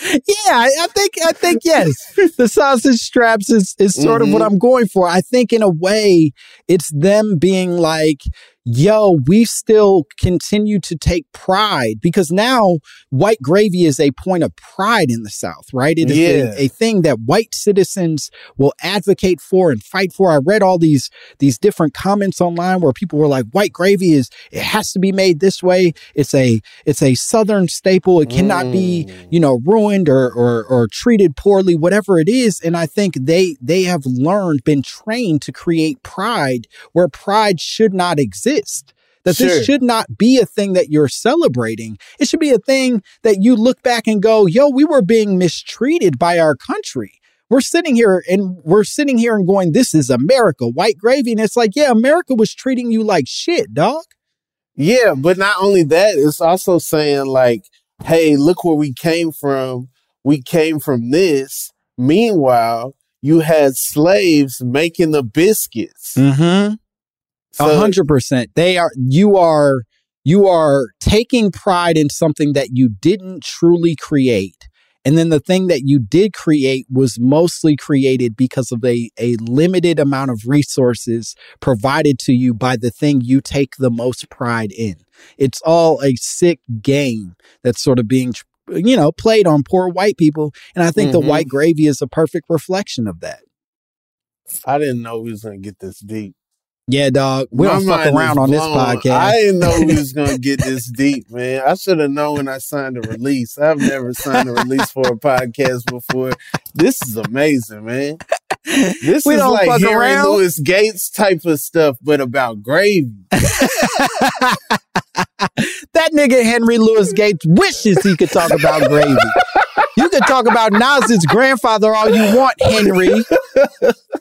Speaker 3: yeah, I, I think I think yes. the sausage straps is is sort of what
Speaker 4: Mhm.
Speaker 3: I'm going for. I think in a way it's them being like, yo, we still continue to take pride because now white gravy is a point of pride in the South, right? It is
Speaker 4: Yeah.
Speaker 3: a, a thing that white citizens will advocate for and fight for. I read all these these different comments online where people were like, white gravy is it has to be made this way. It's a it's a southern staple. It cannot be
Speaker 4: Mm.
Speaker 3: you know ruined or, or or treated poorly whatever it is and i think they they have learned been trained to create pride where pride should not exist that
Speaker 4: Sure.
Speaker 3: this should not be a thing that you're celebrating it should be a thing that you look back and go yo we were being mistreated by our country we're sitting here and we're sitting here and going this is america white gravy and it's like yeah america was treating you like shit dog
Speaker 4: Yeah, but not only that, it's also saying like, hey, look where we came from. We came from this. Meanwhile, you had slaves making the biscuits.
Speaker 3: mm-hmm A hundred percent. They are you are you are taking pride in something that you didn't truly create. And then the thing that you did create was mostly created because of a, a limited amount of resources provided to you by the thing you take the most pride in. It's all a sick game that's sort of being, you know, played on poor white people. And I think the
Speaker 4: Mhm.
Speaker 3: white gravy is a perfect reflection of that.
Speaker 4: I didn't know we was gonna get this deep.
Speaker 3: Yeah, dog. We
Speaker 4: My
Speaker 3: don't fuck around on this podcast.
Speaker 4: I didn't know we was gonna get this deep, man. I should have known when I signed a release. I've never signed a release for a podcast before. This is amazing, man. This
Speaker 3: We
Speaker 4: is like Henry
Speaker 3: around.
Speaker 4: Louis Gates type of stuff, but about gravy.
Speaker 3: That nigga Henry Louis Gates wishes he could talk about gravy. You can talk about Nas's grandfather all you want, Henry.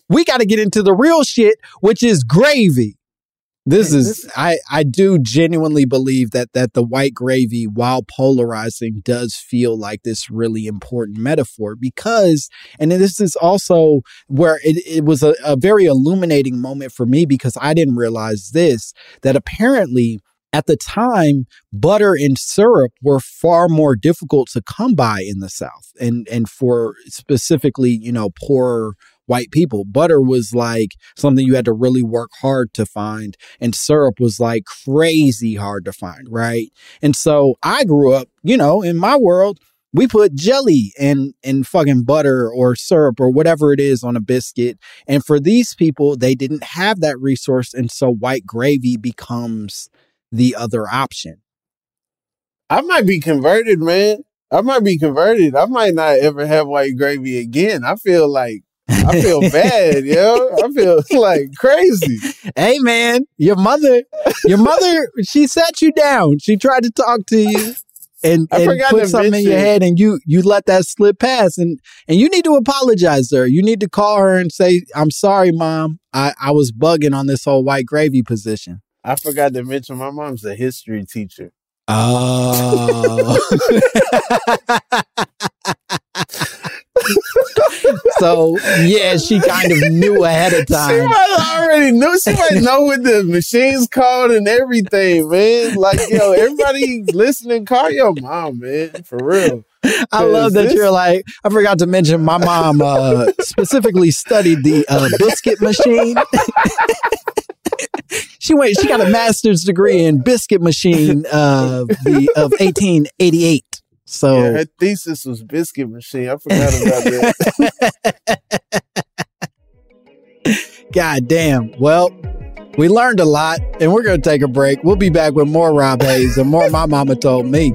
Speaker 3: We got to get into the real shit, which is gravy. This is I I do genuinely believe that that the white gravy while polarizing does feel like this really important metaphor because and this is also where it, it was a, a very illuminating moment for me because I didn't realize this that apparently at the time butter and syrup were far more difficult to come by in the south and and for specifically you know poorer white people. Butter was like something you had to really work hard to find and syrup was like crazy hard to find right? And so i grew up you know in my world we put jelly and and fucking butter or syrup or whatever it is on a biscuit and for these people they didn't have that resource and so white gravy becomes the other option
Speaker 4: I might be converted, man. I might be converted. I might not ever have white gravy again. I feel like I feel bad, yo. I feel like crazy.
Speaker 3: hey man your mother your mother she sat you down she tried to talk to you and, and put something in your head and you you let that slip pass and and you need to apologize to her you need to call her and say i'm sorry mom i i was bugging on this whole white gravy position
Speaker 4: I forgot to mention my mom's a history teacher.
Speaker 3: oh So yeah, she kind of knew ahead of time.
Speaker 4: She might already knew. She might know what the machine's called and everything, man. Like, yo, everybody listening, call your mom, man, for real.
Speaker 3: I love that
Speaker 4: this-
Speaker 3: you're like. I forgot to mention my mom uh, specifically studied the uh, biscuit machine. she went. She got a master's degree in biscuit machine uh, the of 1888. So
Speaker 4: Yeah, her thesis was biscuit machine. I forgot about that.
Speaker 3: God damn. Well, we learned a lot, and we're going to take a break. We'll be back with more Rob Haze and more My Mama Told Me.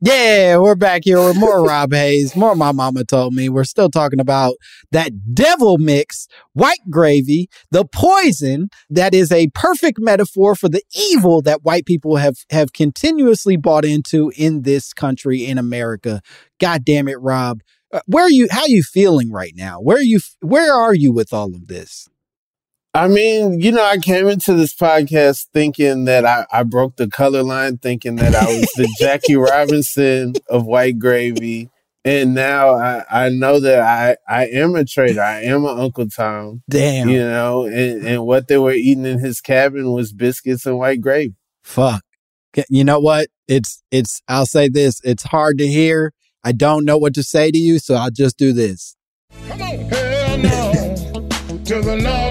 Speaker 3: Yeah, we're back here with more Rob Haze, more My Mama Told Me. We're still talking about that devil mix, white gravy, the poison that is a perfect metaphor for the evil that white people have, have continuously bought into in this country, in America. God damn it, Rob. Uh, where are you, how are you feeling right now? Where are you, where are you with all of this?
Speaker 4: I mean, you know, I came into this podcast thinking that I, I broke the color line, thinking that I was the Jackie Robinson of white gravy. And now I, I know that I, I am a traitor. I am an Uncle Tom.
Speaker 3: Damn.
Speaker 4: You know, and, and what they were eating in his cabin was biscuits and white gravy.
Speaker 3: Fuck. You know what? It's, it's, I'll say this. It's hard to hear. I don't know what to say to you, so I'll just do this.
Speaker 9: Hell no. To the no,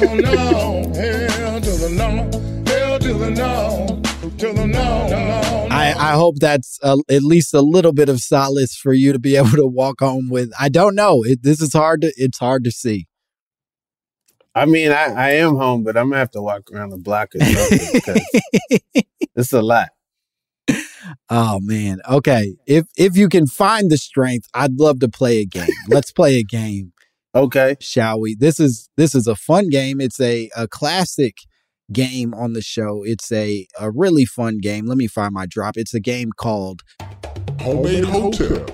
Speaker 9: no, no. Hell to the no. Hell to the no. To the no, no.
Speaker 3: I, I hope that's uh, at least a little bit of solace for you to be able to walk home with. I don't know. It, this is hard to. It's hard to see.
Speaker 4: I mean, I, I am home, but I'm gonna have to walk around the block or something because it's a lot.
Speaker 3: Oh man. Okay. If if you can find the strength, I'd love to play a game. Let's play a game.
Speaker 4: Okay.
Speaker 3: Shall we? This is this is a fun game. It's a a classic game on the show. It's a a really fun game. Let me find my drop. It's a game called
Speaker 9: Homemade Hotep.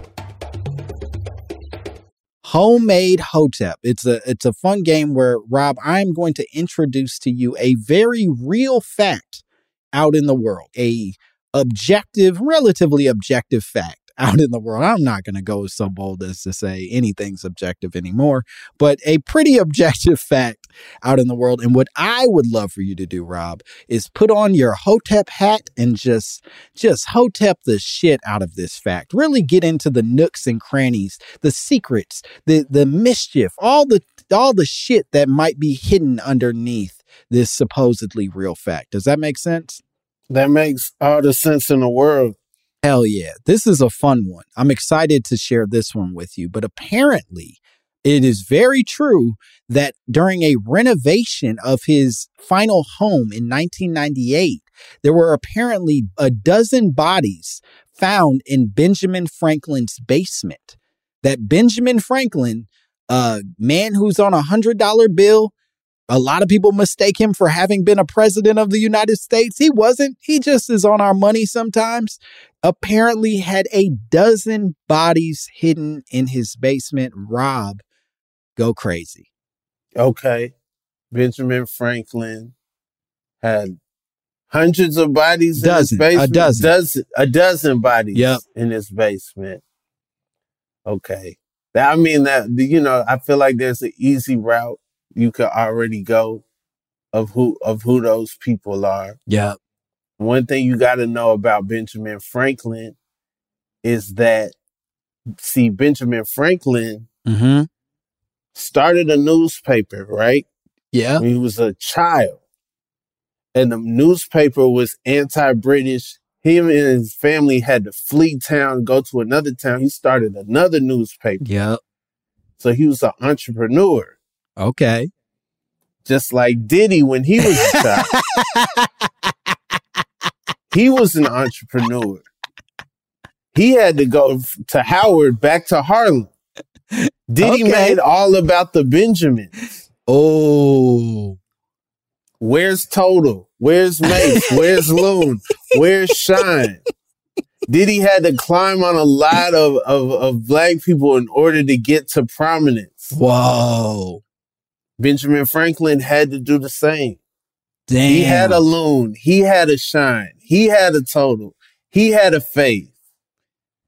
Speaker 3: Homemade Hotep. It's a it's a fun game where Rob, I'm going to introduce to you a very real fact out in the world, a objective, relatively objective fact out in the world. I'm not going to go so bold as to say anything's objective anymore, but a pretty objective fact out in the world. And what I would love for you to do, Rob, is put on your Hotep hat and just just Hotep the shit out of this fact. Really get into the nooks and crannies, the secrets, the the mischief, all the all the shit that might be hidden underneath this supposedly real fact. Does that make sense?
Speaker 4: That makes all the sense in the world.
Speaker 3: Hell yeah. This is a fun one. I'm excited to share this one with you. But apparently, it is very true that during a renovation of his final home in 1998, there were apparently a dozen bodies found in Benjamin Franklin's basement. That Benjamin Franklin, a man who's on a hundred dollar bill, a lot of people mistake him for having been a president of the United States. He wasn't. He just is on our money sometimes. Apparently had a dozen bodies hidden in his basement. Rob, go crazy.
Speaker 4: Okay. Benjamin Franklin had hundreds of bodies
Speaker 3: Dozen,
Speaker 4: in his basement.
Speaker 3: A dozen.
Speaker 4: dozen a dozen bodies
Speaker 3: Yep.
Speaker 4: in his basement. Okay. That I mean that you know, I feel like there's an easy route you could already go of who of who those people are.
Speaker 3: Yeah.
Speaker 4: One thing you got to know about Benjamin Franklin is that see Benjamin Franklin
Speaker 3: Mm-hmm.
Speaker 4: started a newspaper, right?
Speaker 3: Yeah.
Speaker 4: When he was a child. And the newspaper was anti-British. Him and his family had to flee town, go to another town. He started another newspaper.
Speaker 3: Yep.
Speaker 4: So he was an entrepreneur.
Speaker 3: Okay.
Speaker 4: Just like Diddy when he was a child. he was an entrepreneur. He had to go to Howard, back to Harlem. Diddy
Speaker 3: Okay.
Speaker 4: made all about the Benjamins.
Speaker 3: Oh.
Speaker 4: Where's Total? Where's Mase? Where's Loon? Where's Shyne? Diddy had to climb on a lot of, of, of black people in order to get to prominence.
Speaker 3: Whoa.
Speaker 4: Benjamin Franklin had to do the same.
Speaker 3: Damn.
Speaker 4: He had a loon. He had a shine. He had a total. He had a faith.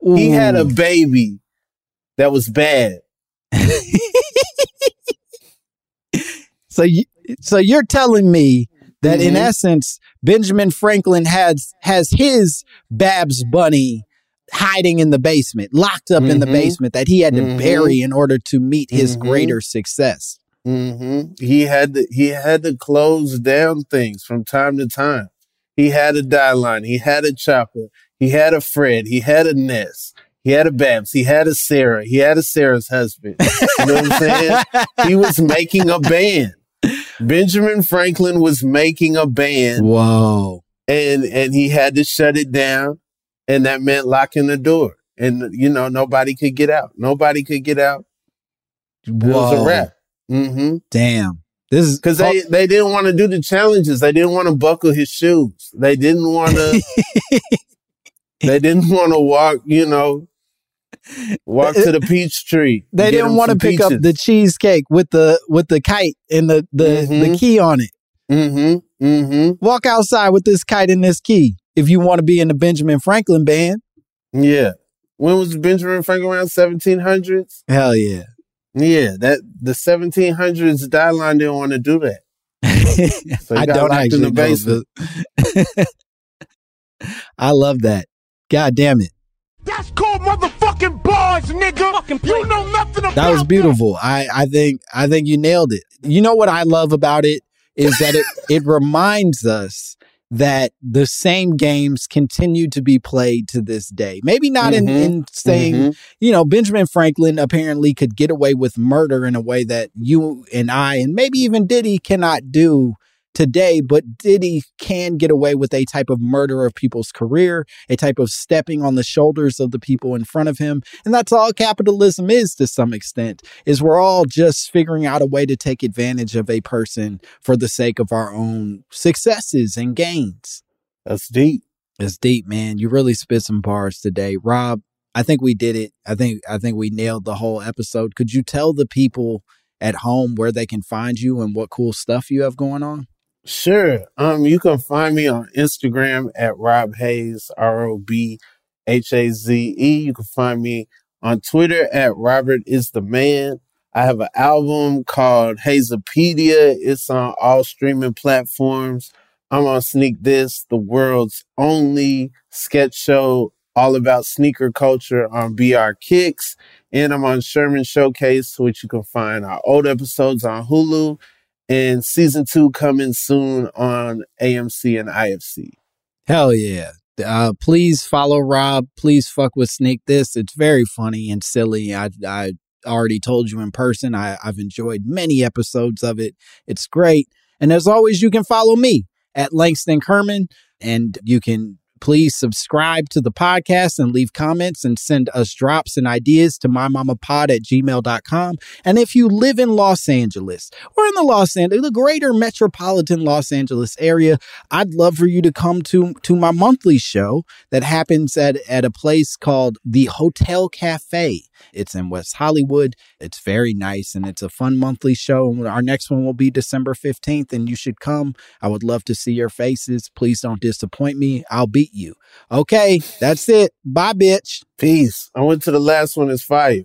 Speaker 4: He had a baby that was bad.
Speaker 3: So you, so you're telling me that in
Speaker 4: Mhm.
Speaker 3: essence, Benjamin Franklin has has his Babs Bunny hiding in the basement, locked up in the
Speaker 4: Mhm.
Speaker 3: basement that he had to
Speaker 4: Mhm.
Speaker 3: bury in order to meet his
Speaker 4: Mhm.
Speaker 3: greater success.
Speaker 4: Hmm He had to, he had to close down things from time to time. He had a die line. He had a chopper. He had a Fred. He had a Ness. He had a Babs. He had a Sarah. He had a Sarah's husband. You know what I'm saying? he was making a band. Benjamin Franklin was making a band
Speaker 3: Whoa.
Speaker 4: and and he had to shut it down and that meant locking the door and you know nobody could get out nobody could get out it was a wrap mm-hmm
Speaker 3: Damn. This is
Speaker 4: because they they didn't want to do the challenges they didn't want to buckle his shoes they didn't want to they didn't want to walk you know walk to the peach tree
Speaker 3: they didn't want to pick up the cheesecake with the with the kite and the the, the
Speaker 4: Mhm.
Speaker 3: key on it.
Speaker 4: mm-hmm mm-hmm
Speaker 3: Walk outside with this kite and this key if you want to be in the Benjamin Franklin band.
Speaker 4: yeah when was benjamin franklin around 1700s
Speaker 3: Hell yeah.
Speaker 4: Yeah, that the 1700s die line didn't want to do that. So he
Speaker 3: I don't
Speaker 4: locked in the basement.
Speaker 3: I love that. God damn it.
Speaker 9: That's called motherfucking bars, nigga. You know nothing about
Speaker 3: That was beautiful. I, I think I think you nailed it. You know what I love about it is that it it reminds us that the same games continue to be played to this day. Maybe not in,
Speaker 4: Mhm.
Speaker 3: in saying,
Speaker 4: Mhm.
Speaker 3: you know, Benjamin Franklin apparently could get away with murder in a way that you and I and maybe even Diddy cannot do today, but Diddy can get away with a type of murder of people's career, a type of stepping on the shoulders of the people in front of him. And that's all capitalism is to some extent, is we're all just figuring out a way to take advantage of a person for the sake of our own successes and gains.
Speaker 4: That's deep.
Speaker 3: That's deep, man. You really spit some bars today. Rob, I think we did it. I think I think we nailed the whole episode. Could you tell the people at home where they can find you and what cool stuff you have going on?
Speaker 4: Sure. Um, you can find me on Instagram at Rob Haze, R O B H A Z E. You can find me on Twitter at Robert is the man. I have an album called Hazopedia. It's on all streaming platforms. I'm on Sneak This, the world's only sketch show all about sneaker culture on BR Kicks. And I'm on Sherman Showcase, which you can find our old episodes on Hulu. And season two coming soon on AMC and IFC.
Speaker 3: Hell yeah. Uh, please follow Rob. Please fuck with Sneak This. It's very funny and silly. I, I already told you in person. I, I've enjoyed many episodes of it. It's great. And as always, you can follow me at Langston Kerman and you can Please subscribe to the podcast and leave comments and send us drops and ideas to mymamapod at gmail.com. And if you live in Los Angeles or in the Los Angeles, the greater metropolitan Los Angeles area, I'd love for you to come to, to my monthly show that happens at, at a place called the Hotel Cafe. It's in West Hollywood. It's very nice and it's a fun monthly show. Our next one will be December 15th, and you should come. I would love to see your faces. Please don't disappoint me. I'll be you. Okay, that's it. Bye, bitch.
Speaker 4: Peace. I went to the last one. It's fire.